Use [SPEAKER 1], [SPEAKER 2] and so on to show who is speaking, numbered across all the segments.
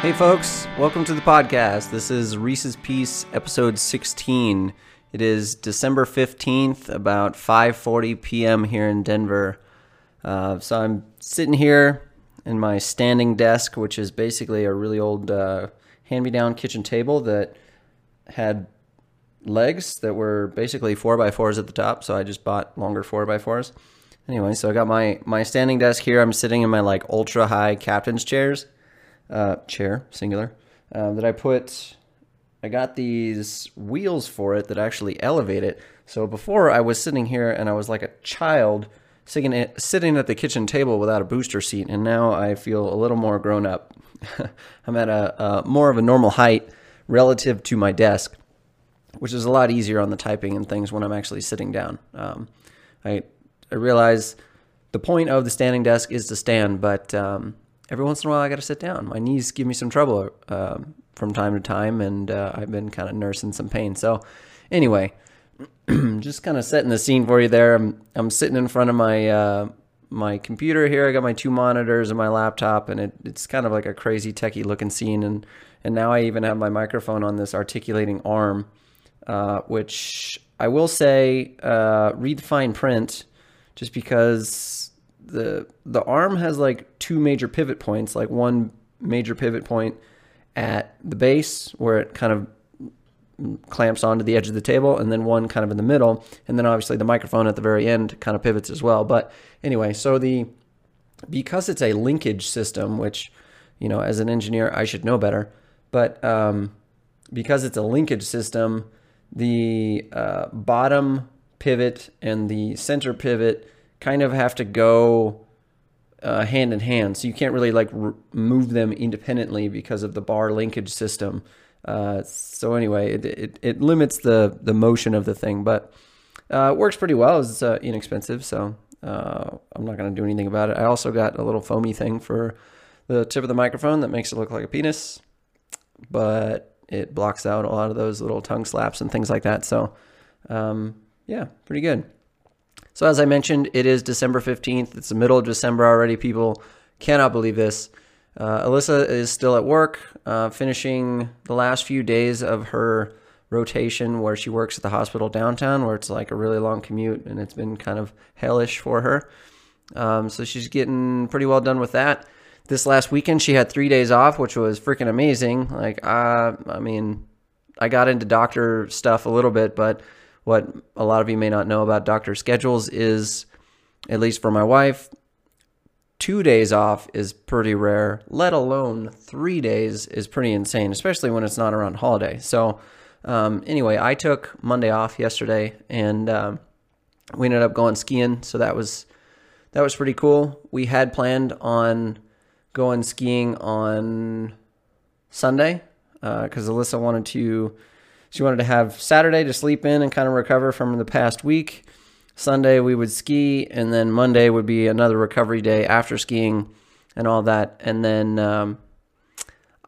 [SPEAKER 1] Hey folks, welcome to the podcast. This is Reese's Piece episode 16. It is December 15th, about 5:40 p.m. here in Denver. Uh, so I'm sitting here in my standing desk, which is basically a really old uh, hand-me-down kitchen table that had legs that were basically 4x4s at the top, so I just bought longer 4x4s. Anyway, so I got my my standing desk here. I'm sitting in my like ultra high captain's chairs uh, chair, singular, uh, that I put. I got these wheels for it that actually elevate it. So before I was sitting here and I was like a child sitting sitting at the kitchen table without a booster seat, and now I feel a little more grown up. I'm at a, a more of a normal height relative to my desk, which is a lot easier on the typing and things when I'm actually sitting down. Um, I I realize the point of the standing desk is to stand, but um, every once in a while I got to sit down. My knees give me some trouble uh, from time to time, and uh, I've been kind of nursing some pain. So, anyway, just kind of setting the scene for you there. I'm I'm sitting in front of my uh, my computer here. I got my two monitors and my laptop, and it, it's kind of like a crazy techie looking scene. And and now I even have my microphone on this articulating arm, uh, which I will say uh, read the fine print, just because the the arm has like two major pivot points, like one major pivot point at the base where it kind of clamps onto the edge of the table and then one kind of in the middle. And then obviously the microphone at the very end kind of pivots as well. But anyway so the because it's a linkage system which you know as an engineer i should know better but um, because it's a linkage system the uh, bottom pivot and the center pivot kind of have to go uh, hand in hand. So you can't really like r- move them independently because of the bar linkage system. Uh, so anyway, it, it, it, limits the, the motion of the thing, but uh, it works pretty well. It's uh, inexpensive, so uh, I'm not going to do anything about it. I also got a little foamy thing for the tip of the microphone that makes it look like a penis, but it blocks out a lot of those little tongue slaps and things like that. So um, yeah, pretty good. So, as I mentioned, it is December 15th. It's the middle of December already. People cannot believe this. Uh, Alyssa is still at work, uh, finishing the last few days of her rotation where she works at the hospital downtown, where it's like a really long commute and it's been kind of hellish for her. Um, so, she's getting pretty well done with that. This last weekend, she had three days off, which was freaking amazing. Like, uh, I mean, I got into doctor stuff a little bit, but what a lot of you may not know about doctor schedules is, at least for my wife, two days off is pretty rare, let alone three days is pretty insane, especially when it's not around holiday. So, um, anyway, I took Monday off yesterday and um, we ended up going skiing. So that was that was pretty cool. We had planned on going skiing on Sunday because uh, Alyssa wanted to she wanted to have Saturday to sleep in and kind of recover from the past week. Sunday we would ski, and then Monday would be another recovery day after skiing and all that. And then um,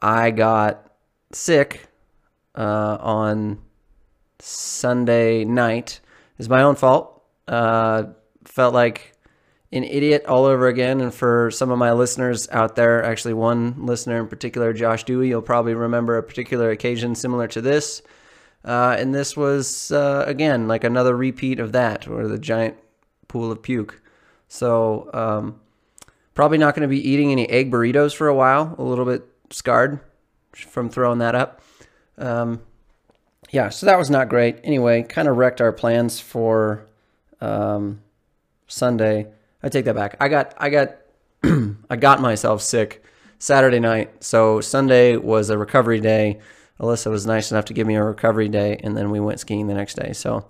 [SPEAKER 1] I got sick uh, on Sunday night. It's my own fault. Uh, felt like an idiot all over again. And for some of my listeners out there, actually one listener in particular, Josh Dewey, you'll probably remember a particular occasion similar to this. Uh, and this was, uh, again, like another repeat of that, or the giant pool of puke. So, um, probably not going to be eating any egg burritos for a while, a little bit scarred from throwing that up. Um, yeah, so that was not great. Anyway, kind of wrecked our plans for um, Sunday. I take that back. I got, I got, I got myself sick Saturday night. So Sunday was a recovery day. Alyssa was nice enough to give me a recovery day, and then we went skiing the next day. So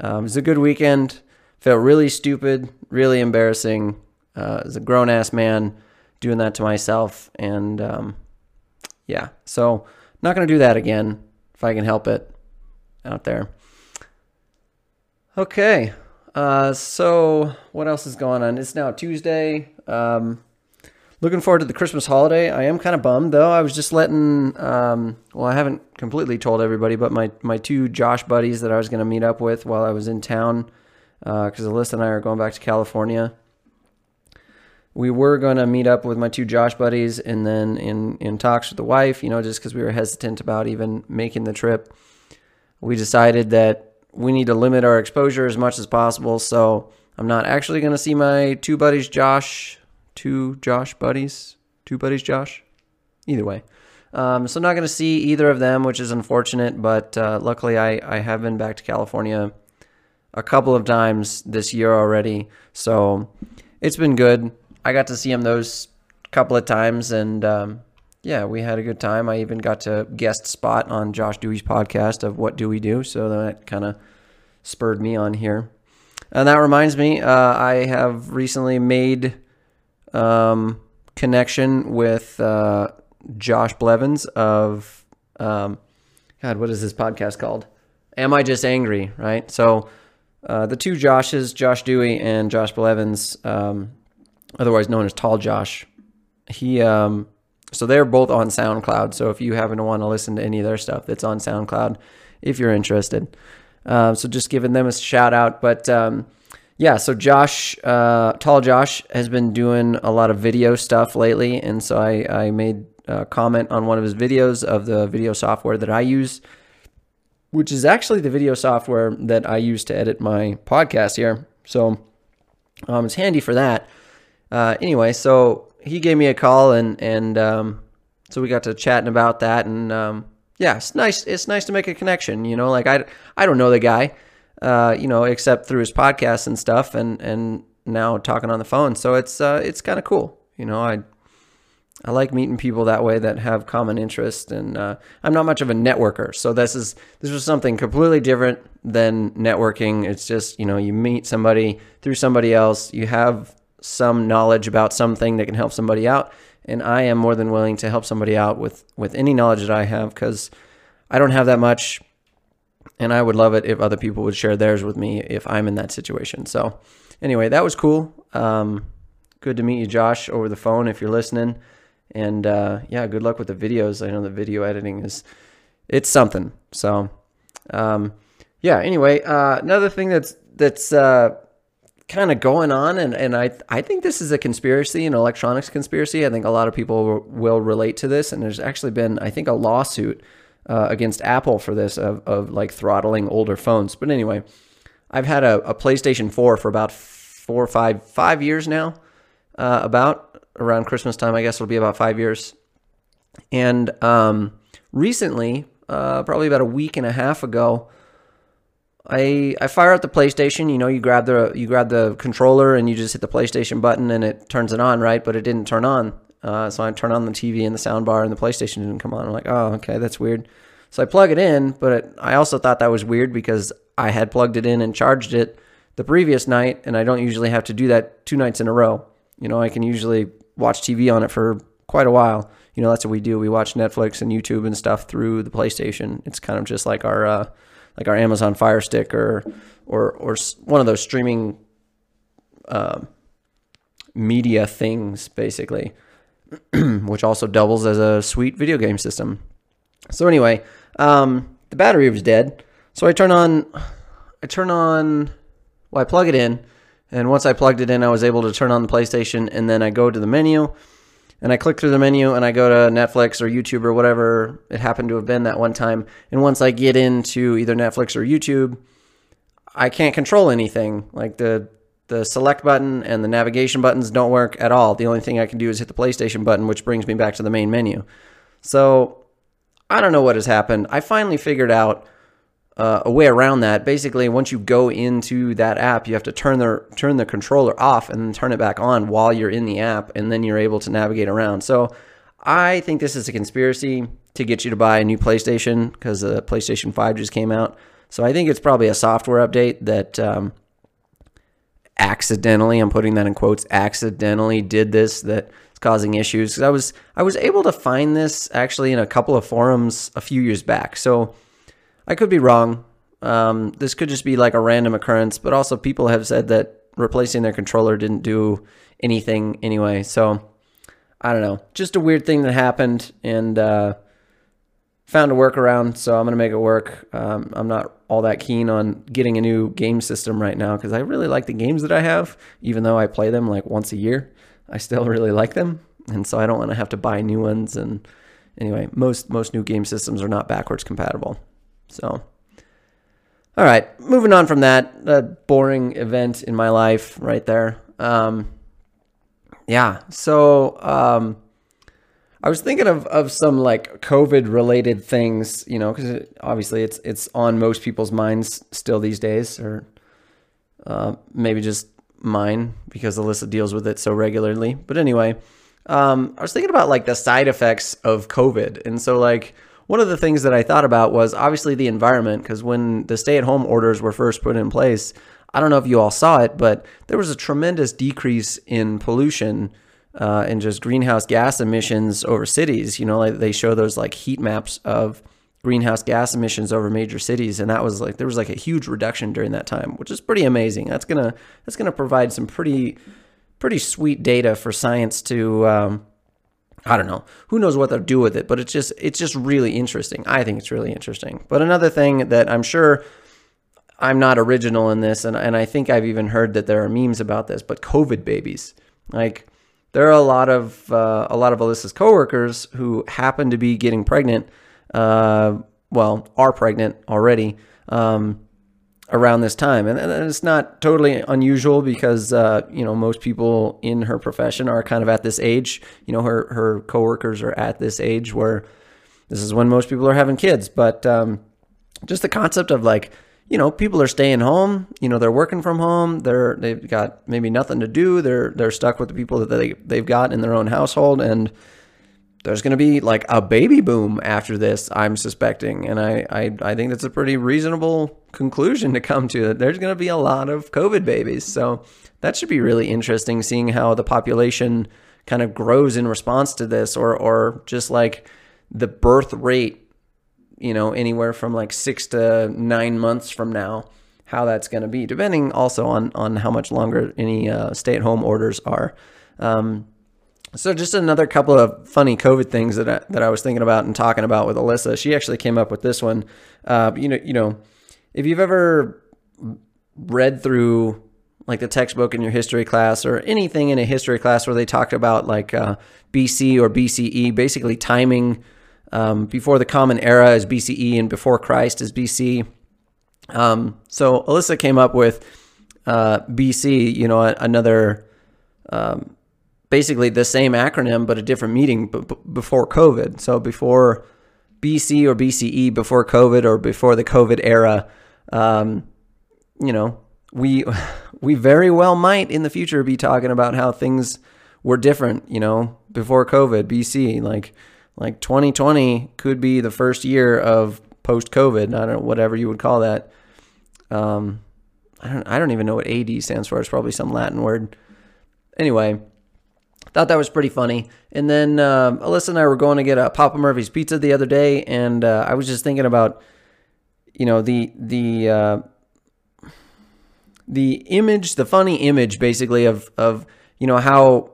[SPEAKER 1] um, it was a good weekend. Felt really stupid, really embarrassing. Uh, as a grown ass man doing that to myself, and um, yeah, so not gonna do that again if I can help it out there. Okay, uh, so what else is going on? It's now Tuesday. Um, looking forward to the Christmas holiday. I am kind of bummed though. I was just letting, um, well, I haven't completely told everybody, but my my two Josh buddies that I was going to meet up with while I was in town, because uh, Alyssa and I are going back to California. we were going to meet up with my two Josh buddies and then in, in talks with the wife, you know, just because we were hesitant about even making the trip, we decided that we need to limit our exposure as much as possible. So I'm not actually going to see my two buddies, Josh, two Josh buddies, two buddies, Josh. Either way. Um, so not going to see either of them, which is unfortunate. But uh, luckily, I, I have been back to California a couple of times this year already. So it's been good. I got to see him those couple of times, and um, yeah, we had a good time. I even got to guest spot on Josh Dewey's podcast of What Do We Do? So that kind of spurred me on here. And that reminds me, uh, I have recently made um, connection with uh, Josh Blevins of, um, God, what is this podcast called? Am I Just Angry? Right? So uh, the two Joshes, Josh Dewey and Josh Blevins, um, otherwise known as Tall Josh, he, um, so they're both on SoundCloud. So if you happen to want to listen to any of their stuff, that's on SoundCloud if you're interested. Uh, so just giving them a shout out. But um, yeah, so Josh, uh, Tall Josh, has been doing a lot of video stuff lately, and so I, I made a comment on one of his videos of the video software that I use, which is actually the video software that I use to edit my podcast here. So um, it's handy for that. Uh, anyway, so he gave me a call, and and um, so we got to chatting about that, and um, yeah, it's nice. It's nice to make a connection. You know, like I I don't know the guy uh, you know, except through his podcast and stuff, and and now talking on the phone. So it's uh, it's kind of cool. You know, I I like meeting people that way that have common interest, and uh, I'm not much of a networker, so this is this was something completely different than networking. It's just you know you meet somebody through somebody else, you have some knowledge about something that can help somebody out, and I am more than willing to help somebody out with with any knowledge that I have because I don't have that much and I would love it if other people would share theirs with me if I'm in that situation. So, anyway, that was cool. Um, good to meet you, Josh, over the phone if you're listening. And uh, yeah, good luck with the videos. I know the video editing is it's something. So, um, yeah. Anyway, uh, another thing that's that's uh, kind of going on, and, and I I think this is a conspiracy, an electronics conspiracy. I think a lot of people will relate to this, and there's actually been I think a lawsuit uh, against Apple for this of, of like throttling older phones. But anyway, I've had a, a PlayStation 4 for about four or five five years now. Uh, about around Christmas time, I guess it'll be about five years. And um, recently, uh, probably about a week and a half ago, I I fire up the PlayStation. You know, you grab the you grab the controller and you just hit the PlayStation button and it turns it on, right? But it didn't turn on. Uh, so I turn on the TV and the sound bar and the PlayStation didn't come on. I'm like, oh, okay, that's weird. So I plug it in, but it, I also thought that was weird because I had plugged it in and charged it the previous night, and I don't usually have to do that two nights in a row. You know, I can usually watch TV on it for quite a while. You know, that's what we do. We watch Netflix and YouTube and stuff through the PlayStation. It's kind of just like our uh, like our Amazon Fire Stick or or or one of those streaming uh, media things, basically. which also doubles as a sweet video game system. So anyway, um, the battery was dead. So I turn on, I turn on, well, I plug it in, and once I plugged it in, I was able to turn on the PlayStation, and then I go to the menu, and I click through the menu, and I go to Netflix or YouTube or whatever it happened to have been that one time. And once I get into either Netflix or YouTube, I can't control anything. Like the the select button and the navigation buttons don't work at all. The only thing I can do is hit the PlayStation button, which brings me back to the main menu. So I don't know what has happened. I finally figured out uh, a way around that. Basically, once you go into that app, you have to turn the turn the controller off and then turn it back on while you're in the app, and then you're able to navigate around. So I think this is a conspiracy to get you to buy a new PlayStation because the PlayStation 5 just came out. So I think it's probably a software update that um, accidentally, I'm putting that in quotes, accidentally did this that's causing issues. Cause I was I was able to find this actually in a couple of forums a few years back. So I could be wrong. Um, this could just be like a random occurrence, but also people have said that replacing their controller didn't do anything anyway. So I don't know, just a weird thing that happened, and uh, found a workaround, so I'm gonna make it work. Um, I'm not all that keen on getting a new game system right now because I really like the games that I have, even though I play them like once a year. I still really like them, and so I don't want to have to buy new ones. And anyway, most most new game systems are not backwards compatible. So, all right, moving on from that, a boring event in my life right there. Um, yeah, so um, I was thinking of, of some like COVID related things, you know, because it, obviously it's it's on most people's minds still these days, or uh, maybe just mine because Alyssa deals with it so regularly. But anyway, um, I was thinking about like the side effects of COVID, and so like one of the things that I thought about was obviously the environment because when the stay at home orders were first put in place, I don't know if you all saw it, but there was a tremendous decrease in pollution uh, and just greenhouse gas emissions over cities. You know, like they show those like heat maps of greenhouse gas emissions over major cities, and that was like there was like a huge reduction during that time, which is pretty amazing. That's gonna that's gonna provide some pretty pretty sweet data for science to. Um, I don't know. Who knows what they'll do with it, but it's just it's just really interesting. I think it's really interesting. But another thing that I'm sure I'm not original in this, and, and I think I've even heard that there are memes about this, but COVID babies. Like there are a lot of uh, a lot of Alyssa's coworkers who happen to be getting pregnant, uh, well, are pregnant already um, around this time, and, and, it's not totally unusual because uh, you know most people in her profession are kind of at this age. You know, her her coworkers are at this age where this is when most people are having kids, but um, just the concept of like you know, people are staying home. You know, they're working from home. They're they've got maybe nothing to do. They're they're stuck with the people that they they've got in their own household, and there's going to be like a baby boom after this. I'm suspecting, and I I I think that's a pretty reasonable conclusion to come to. That there's going to be a lot of COVID babies, so that should be really interesting. Seeing how the population kind of grows in response to this, or or just like the birth rate you know, anywhere from like six to nine months from now, how that's going to be, depending also on on how much longer any uh, stay at home orders are. Um, so just another couple of funny COVID things that I, that I was thinking about and talking about with Alyssa. She actually came up with this one. Uh, you know, you know, if you've ever read through like the textbook in your history class or anything in a history class where they talked about like uh, BC or BCE, basically timing um, before the Common Era is BCE, and before Christ is BC. Um, so Alyssa came up with uh, BC, you know, another, um, basically the same acronym, but a different meeting b- before COVID. So before BC or BCE, before COVID or before the COVID era, um, you know, we we very well might in the future be talking about how things were different, you know, before COVID, BC, like like 2020 could be the first year of post COVID. I don't know, whatever you would call that. Um, I don't, I don't even know what AD stands for. It's probably some Latin word. Anyway, thought that was pretty funny. And then uh, Alyssa and I were going to get a Papa Murphy's pizza the other day, and uh, I was just thinking about, you know, the the uh, the image, the funny image, basically of of you know how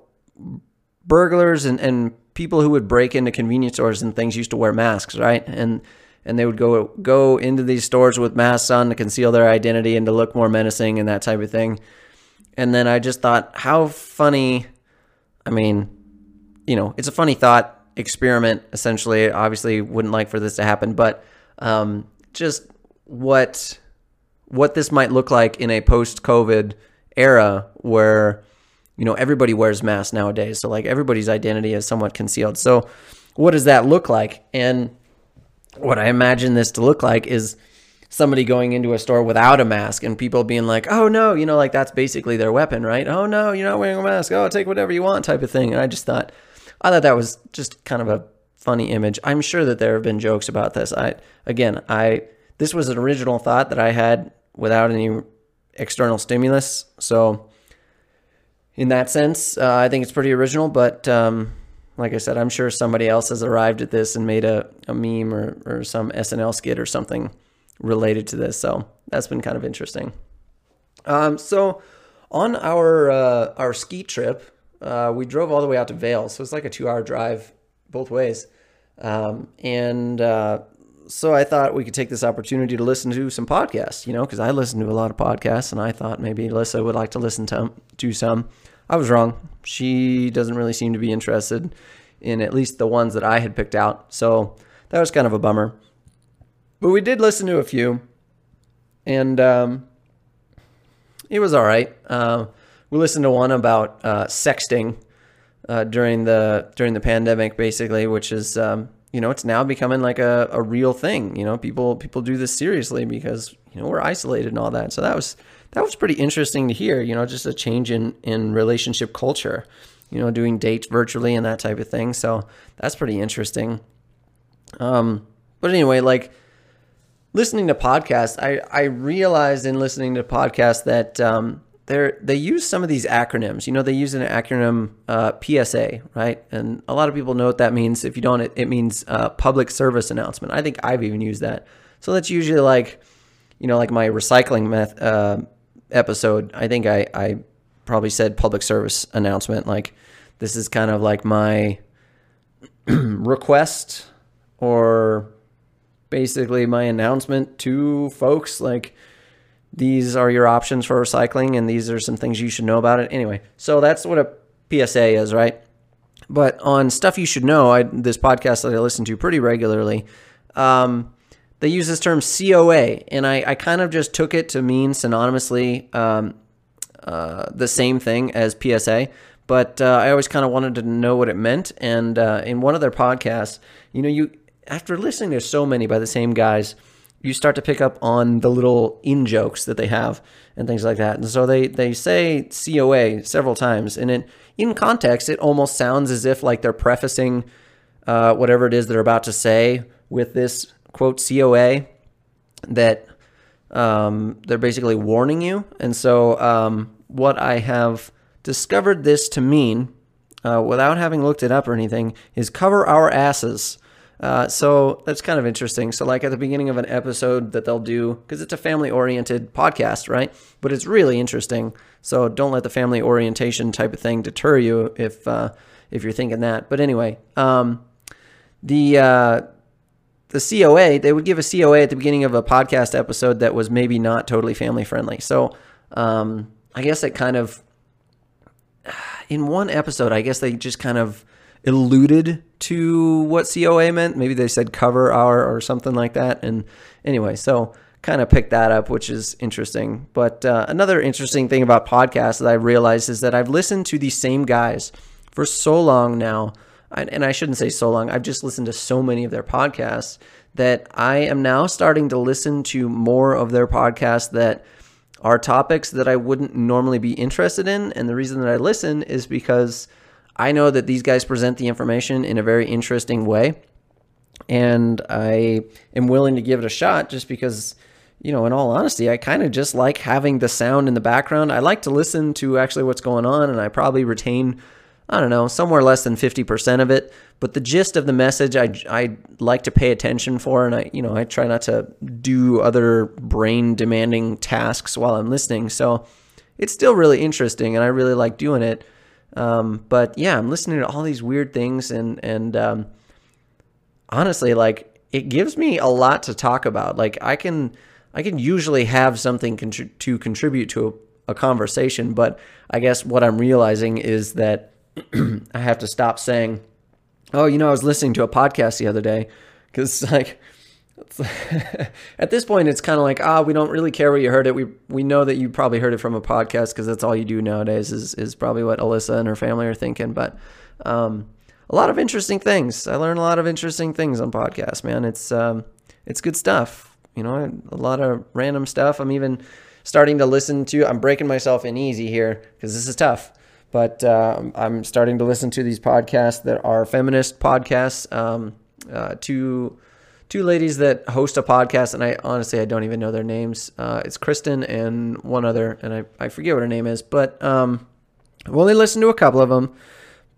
[SPEAKER 1] burglars and and people who would break into convenience stores and things used to wear masks, right? And and they would go go into these stores with masks on to conceal their identity and to look more menacing and that type of thing. And then I just thought, how funny. I mean, you know, it's a funny thought experiment. Essentially, obviously, wouldn't like for this to happen, but um, just what what this might look like in a post-COVID era where you know, everybody wears masks nowadays. So like everybody's identity is somewhat concealed. So what does that look like? And what I imagine this to look like is somebody going into a store without a mask and people being like, oh no, you know, like that's basically their weapon, right? Oh no, you're not wearing a mask. Oh, take whatever you want type of thing. And I just thought, I thought that was just kind of a funny image. I'm sure that there have been jokes about this. I, again, I, this was an original thought that I had without any external stimulus. So in that sense, uh, I think it's pretty original. But um, like I said, I'm sure somebody else has arrived at this and made a, a meme or, or some SNL skit or something related to this. So that's been kind of interesting. Um, so on our uh, our ski trip, uh, we drove all the way out to Vail, so it's like a two hour drive both ways. Um, and uh, so I thought we could take this opportunity to listen to some podcasts, you know, because I listen to a lot of podcasts, and I thought maybe Alyssa would like to listen to to some. I was wrong. she doesn't really seem to be interested in at least the ones that I had picked out. So that was kind of a bummer. But we did listen to a few, and um, it was all right. Uh, we listened to one about uh, sexting uh, during the during the pandemic, basically, which is um, you know it's now becoming like a, a real thing. You know, people people do this seriously because you know we're isolated and all that. So that was that was pretty interesting to hear. You know, just a change in in relationship culture. You know, doing dates virtually and that type of thing. So that's pretty interesting. Um, but anyway, like listening to podcasts, I, I realized in listening to podcasts that um, they they use some of these acronyms. You know, they use an acronym uh, PSA, right? And a lot of people know what that means. If you don't, it, it means uh, public service announcement. I think I've even used that. So that's usually like, you know, like my recycling meth, uh, episode. I think I, I probably said public service announcement. Like, this is kind of like my request or basically my announcement to folks like these are your options for recycling and these are some things you should know about it. Anyway so that's what a psa is right? But on stuff you should know I, this podcast that i listen to pretty regularly um, they use this term coa and I, I, kind of just took it to mean synonymously um, uh, the same thing as psa but uh, i always kind of wanted to know what it meant and uh, in one of their podcasts you know you after listening to so many by the same guys, you start to pick up on the little in jokes that they have and things like that. And so they they say COA several times, and in in context, it almost sounds as if like they're prefacing uh, whatever it is they're about to say with this quote COA that um, they're basically warning you. And so um, what I have discovered this to mean, uh, without having looked it up or anything, is cover our asses. Uh, so that's kind of interesting. So, like at the beginning of an episode that they'll do, because it's a family oriented podcast, right? But it's really interesting. So don't let the family orientation type of thing deter you if uh, if you're thinking that. But anyway, um, the uh, the COA they would give a COA at the beginning of a podcast episode that was maybe not totally family friendly. So um, I guess it kind of in one episode, I guess they just kind of alluded to what COA meant. Maybe they said cover our or something like that. And anyway, so kind of picked that up, which is interesting. But uh, another interesting thing about podcasts that I realized is that I've listened to these same guys for so long now. And I shouldn't say so long, I've just listened to so many of their podcasts that I am now starting to listen to more of their podcasts that are topics that I wouldn't normally be interested in. And the reason that I listen is because I know that these guys present the information in a very interesting way. And I am willing to give it a shot just because, you know, in all honesty, I kind of just like having the sound in the background. I like to listen to actually what's going on, and I probably retain, I don't know, somewhere less than 50% of it. But the gist of the message, I, I like to pay attention for, and I, you know, I try not to do other brain demanding tasks while I'm listening. So it's still really interesting, and I really like doing it. Um, but yeah, I'm listening to all these weird things, and and um, honestly, like it gives me a lot to talk about. Like I can I can usually have something to contribute to a, a conversation, but I guess what I'm realizing is that I have to stop saying, "Oh, you know, I was listening to a podcast the other day," because like at this point, it's kind of like, ah, we don't really care where you heard it. We we know that you probably heard it from a podcast because that's all you do nowadays. Is is probably what Alyssa and her family are thinking. But um, a lot of interesting things. I learned a lot of interesting things on podcasts. Man, it's um, it's good stuff. You know, a lot of random stuff. I'm even starting to listen to. I'm breaking myself in easy here because this is tough. But uh, I'm starting to listen to these podcasts that are feminist podcasts. Um, uh, to two ladies that host a podcast, and I honestly I don't even know their names. Uh, it's Cristen and one other, and I, I forget what her name is, but um, I've only listened to a couple of them.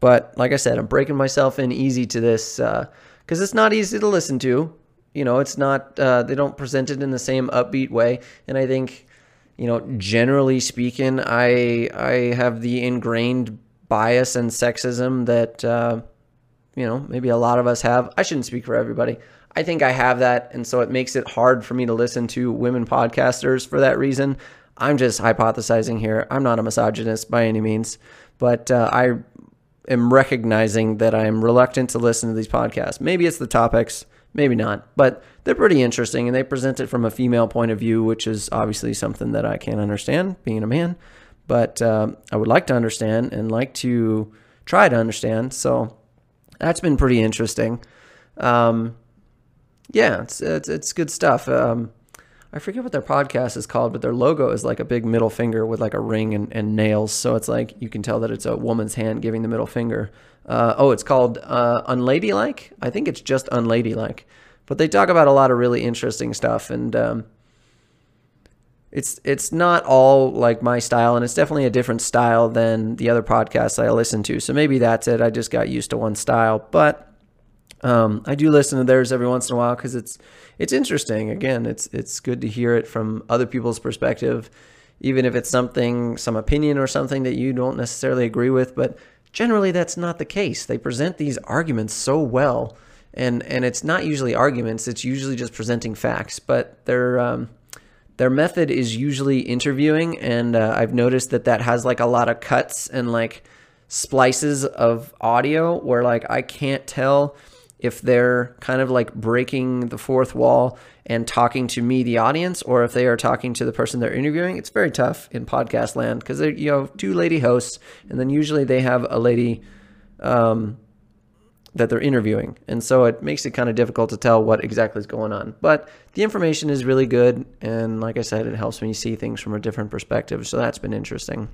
[SPEAKER 1] But like I said, I'm breaking myself in easy to this because uh, it's not easy to listen to. You know, it's not. Uh, they don't present it in the same upbeat way, and I think, you know, generally speaking, I I have the ingrained bias and sexism that. Uh, you know, maybe a lot of us have. I shouldn't speak for everybody. I think I have that, and so it makes it hard for me to listen to women podcasters for that reason. I'm just hypothesizing here. I'm not a misogynist by any means, but uh, I am recognizing that I'm reluctant to listen to these podcasts. Maybe it's the topics, maybe not, but they're pretty interesting and they present it from a female point of view, which is obviously something that I can't understand being a man, but um, I would like to understand and like to try to understand. So that's been pretty interesting. Um, yeah, it's, it's, it's good stuff. Um, I forget what their podcast is called, but their logo is like a big middle finger with like a ring and, and nails. So it's like you can tell that it's a woman's hand giving the middle finger. Uh, oh, it's called uh, Unladylike. I think it's just Unladylike. But they talk about a lot of really interesting stuff, and um, it's it's not all like my style, and it's definitely a different style than the other podcasts I listen to. So maybe that's it. I just got used to one style, but um, I do listen to theirs every once in a while because it's it's interesting. Again, it's it's good to hear it from other people's perspective, even if it's something, some opinion or something that you don't necessarily agree with. But generally, that's not the case. They present these arguments so well, and and it's not usually arguments. It's usually just presenting facts. But their um, their method is usually interviewing, and uh, I've noticed that that has like a lot of cuts and like splices of audio where like I can't tell if they're kind of like breaking the fourth wall and talking to me, the audience, or if they are talking to the person they're interviewing. It's very tough in podcast land because they're you know two lady hosts, and then usually they have a lady um, that they're interviewing, and so it makes it kind of difficult to tell what exactly is going on. But the information is really good, and like I said, it helps me see things from a different perspective. So that's been interesting.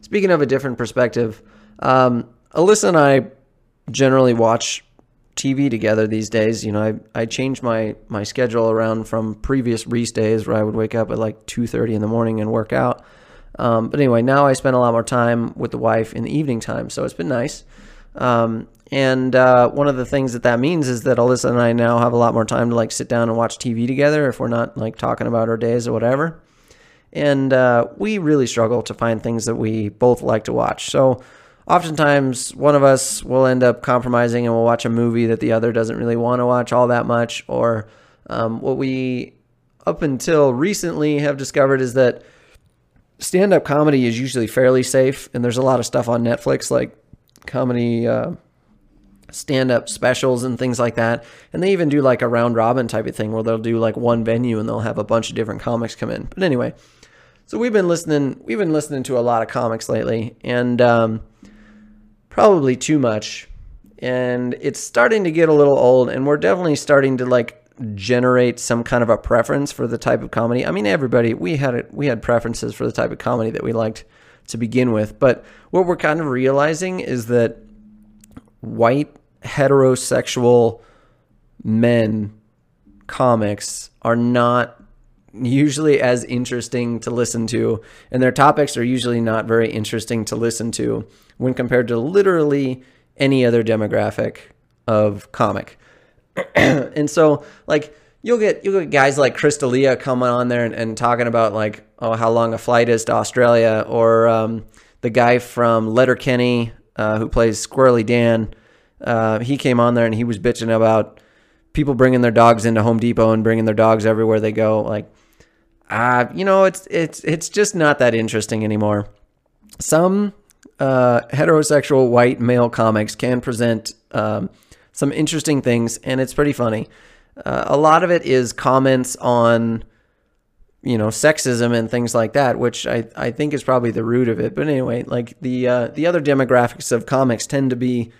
[SPEAKER 1] Speaking of a different perspective, um, Alyssa and I generally watch TV together these days. You know, I, I changed my, my schedule around from previous Reese days where I would wake up at like 2.30 in the morning and work out. Um, but anyway, now I spend a lot more time with the wife in the evening time, so it's been nice. Um, and uh, one of the things that that means is that Alyssa and I now have a lot more time to like sit down and watch TV together if we're not like talking about our days or whatever. And uh, we really struggle to find things that we both like to watch. So oftentimes one of us will end up compromising and we'll watch a movie that the other doesn't really want to watch all that much. Or um, what we, up until recently, have discovered is that stand up comedy is usually fairly safe. And there's a lot of stuff on Netflix like comedy. Uh, stand up specials and things like that. And they even do like a round robin type of thing where they'll do like one venue and they'll have a bunch of different comics come in. But anyway, so we've been listening we've been listening to a lot of comics lately and um, probably too much. And it's starting to get a little old, and we're definitely starting to like generate some kind of a preference for the type of comedy. I mean, everybody we had it, we had preferences for the type of comedy that we liked to begin with, but what we're kind of realizing is that white heterosexual men comics are not usually as interesting to listen to, and their topics are usually not very interesting to listen to when compared to literally any other demographic of comic. and so, like, you'll get you'll get guys like Chris D'Elia coming on there and, and, talking about like, oh, how long a flight is to Australia, or um, the guy from Letterkenny uh, who plays Squirrely Dan. Uh, he came on there and he was bitching about people bringing their dogs into Home Depot and bringing their dogs everywhere they go. Like, uh, you know, it's it's it's just not that interesting anymore. Some uh, heterosexual white male comics can present um, some interesting things, and it's pretty funny. Uh, a lot of it is comments on, you know, sexism and things like that, which I, I think is probably the root of it. But anyway, like the uh, the other demographics of comics tend to be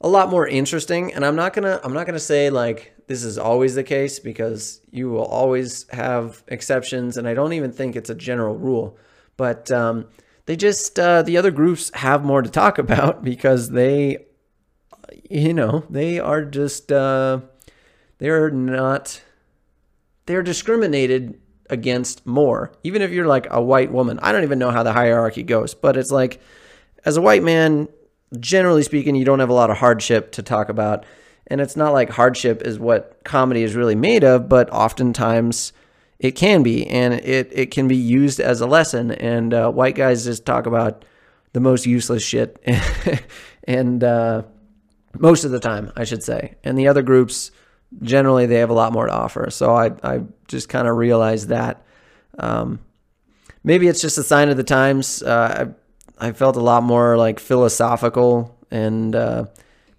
[SPEAKER 1] a lot more interesting, and I'm not gonna I'm not gonna say like this is always the case because you will always have exceptions, and I don't even think it's a general rule. But um, they just uh, the other groups have more to talk about because they you know they are just uh, they're not they're discriminated against more even if you're like a white woman i don't even know how the hierarchy goes but it's like as a white man generally speaking you don't have a lot of hardship to talk about and it's not like hardship is what comedy is really made of but oftentimes it can be, and it, it can be used as a lesson. And uh, white guys just talk about the most useless shit, and uh, most of the time, I should say. And the other groups, generally, they have a lot more to offer. So I, I just kind of realized that. Um, maybe it's just a sign of the times. Uh, I felt a lot more like philosophical and uh,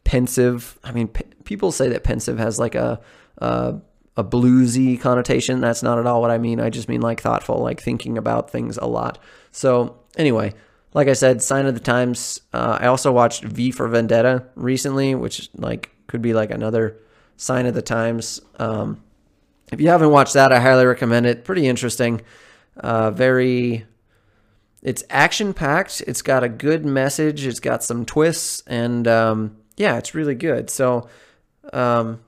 [SPEAKER 1] pensive. I mean, p- people say that pensive has like a, a a bluesy connotation. That's not at all what I mean. I just mean like thoughtful, like thinking about things a lot. So anyway, like I said, Sign of the Times. Uh, I also watched V for Vendetta recently, which like could be like another Sign of the Times. Um, if you haven't watched that, I highly recommend it. Pretty interesting. Uh, very. It's action packed. It's got a good message. It's got some twists, and um, yeah, it's really good. So, um,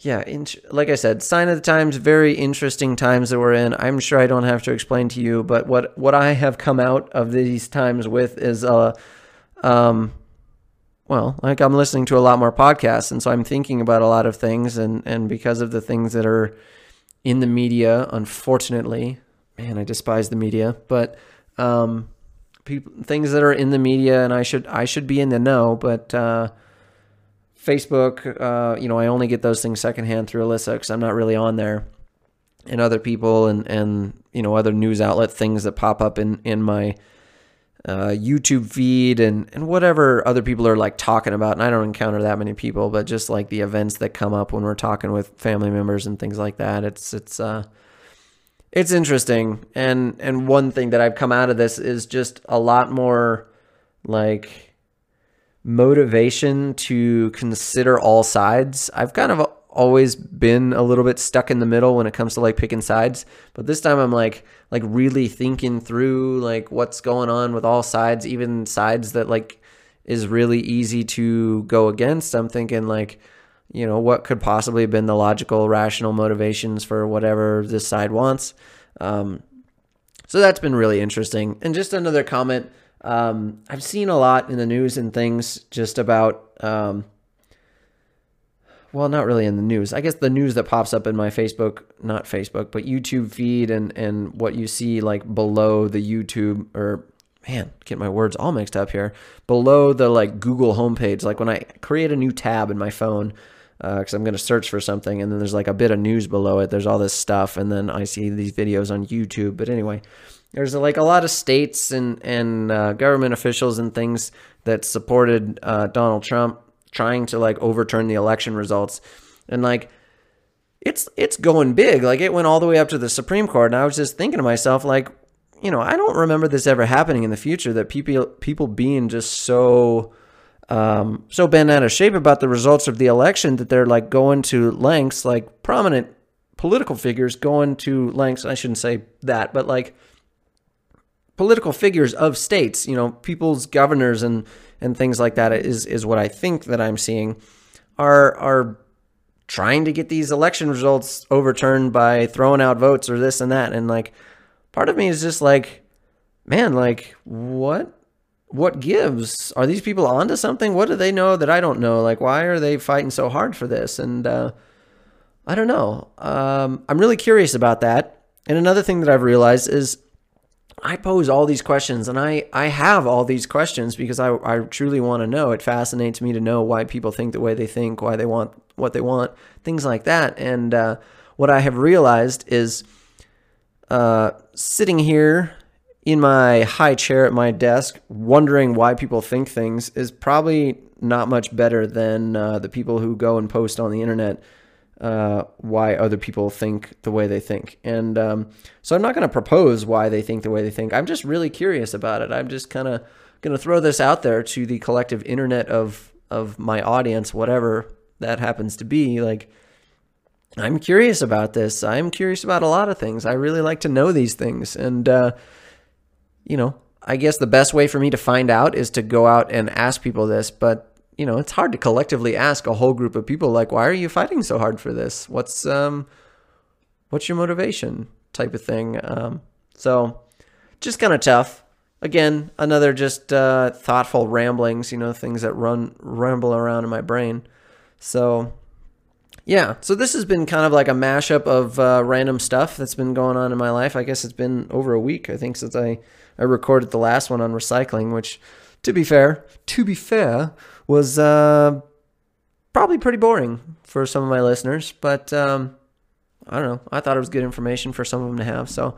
[SPEAKER 1] yeah, in, like I said, sign of the times, very interesting times that we're in. I'm sure I don't have to explain to you, but what what I have come out of these times with is uh um well, like I'm listening to a lot more podcasts and so I'm thinking about a lot of things and and because of the things that are in the media, unfortunately, man, I despise the media, but um people things that are in the media and I should I should be in the know, but uh Facebook, uh, you know, I only get those things secondhand through Alyssa because I'm not really on there, and other people and and you know other news outlet things that pop up in in my uh, YouTube feed and and whatever other people are like talking about. And I don't encounter that many people, but just like the events that come up when we're talking with family members and things like that. It's it's uh it's interesting. And and one thing that I've come out of this is just a lot more like motivation to consider all sides. I've kind of always been a little bit stuck in the middle when it comes to like picking sides, but this time I'm like like really thinking through like what's going on with all sides, even sides that like is really easy to go against. I'm thinking like you know what could possibly have been the logical rational motivations for whatever this side wants. Um, so that's been really interesting. And just another comment um, I've seen a lot in the news and things just about, um, well, not really in the news. I guess the news that pops up in my Facebook, not Facebook, but YouTube feed and, and what you see like below the YouTube or man, get my words all mixed up here. Below the like Google homepage, like when I create a new tab in my phone, because uh, I'm going to search for something, and then there's like a bit of news below it. There's all this stuff, and then I see these videos on YouTube. But anyway, there's like a lot of states and and uh, government officials and things that supported uh, Donald Trump trying to like overturn the election results, and like it's it's going big. Like it went all the way up to the Supreme Court, and I was just thinking to myself, like, you know, I don't remember this ever happening in the future. That people people being just so. Um, so bent out of shape about the results of the election that they're like going to lengths, like prominent political figures going to lengths. I shouldn't say that, but like political figures of states, you know, people's governors and and things like that is is what I think that I'm seeing are are trying to get these election results overturned by throwing out votes or this and that and like part of me is just like man, like what what gives? Are these people onto something? What do they know that I don't know? Like why are they fighting so hard for this? And uh I don't know. Um, I'm really curious about that. And another thing that I've realized is I pose all these questions and I, I have all these questions because I, I truly want to know. It fascinates me to know why people think the way they think, why they want what they want, things like that. And uh, what I have realized is uh, sitting here in my high chair at my desk, wondering why people think things is probably not much better than uh, the people who go and post on the internet uh, why other people think the way they think. And um, so I'm not going to propose why they think the way they think. I'm just really curious about it. I'm just kind of going to throw this out there to the collective internet of of my audience, whatever that happens to be. Like, I'm curious about this. I'm curious about a lot of things. I really like to know these things, and uh, you know, I guess the best way for me to find out is to go out and ask people this. But you know, it's hard to collectively ask a whole group of people like, why are you fighting so hard for this? What's um, what's your motivation? Type of thing. Um, so just kind of tough. Again, another just uh, thoughtful ramblings. You know, things that run ramble around in my brain. So yeah, so this has been kind of like a mashup of uh, random stuff that's been going on in my life. I guess it's been over a week, I think, since I, I recorded the last one on recycling, which, to be fair, to be fair, was uh, probably pretty boring for some of my listeners, but um, I don't know. I thought it was good information for some of them to have. So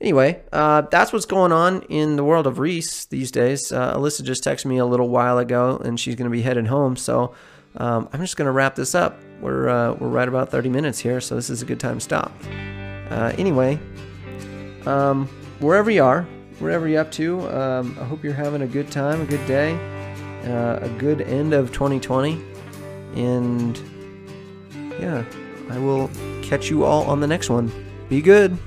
[SPEAKER 1] anyway, uh, that's what's going on in the world of Reese these days. Uh, Alyssa just texted me a little while ago, and she's going to be headed home. So um, I'm just going to wrap this up. We're uh, we're right about 30 minutes here, so this is a good time to stop. Uh, anyway, um, wherever you are, wherever you're up to, um, I hope you're having a good time, a good day, uh, a good end of 2020, and yeah, I will catch you all on the next one. Be good.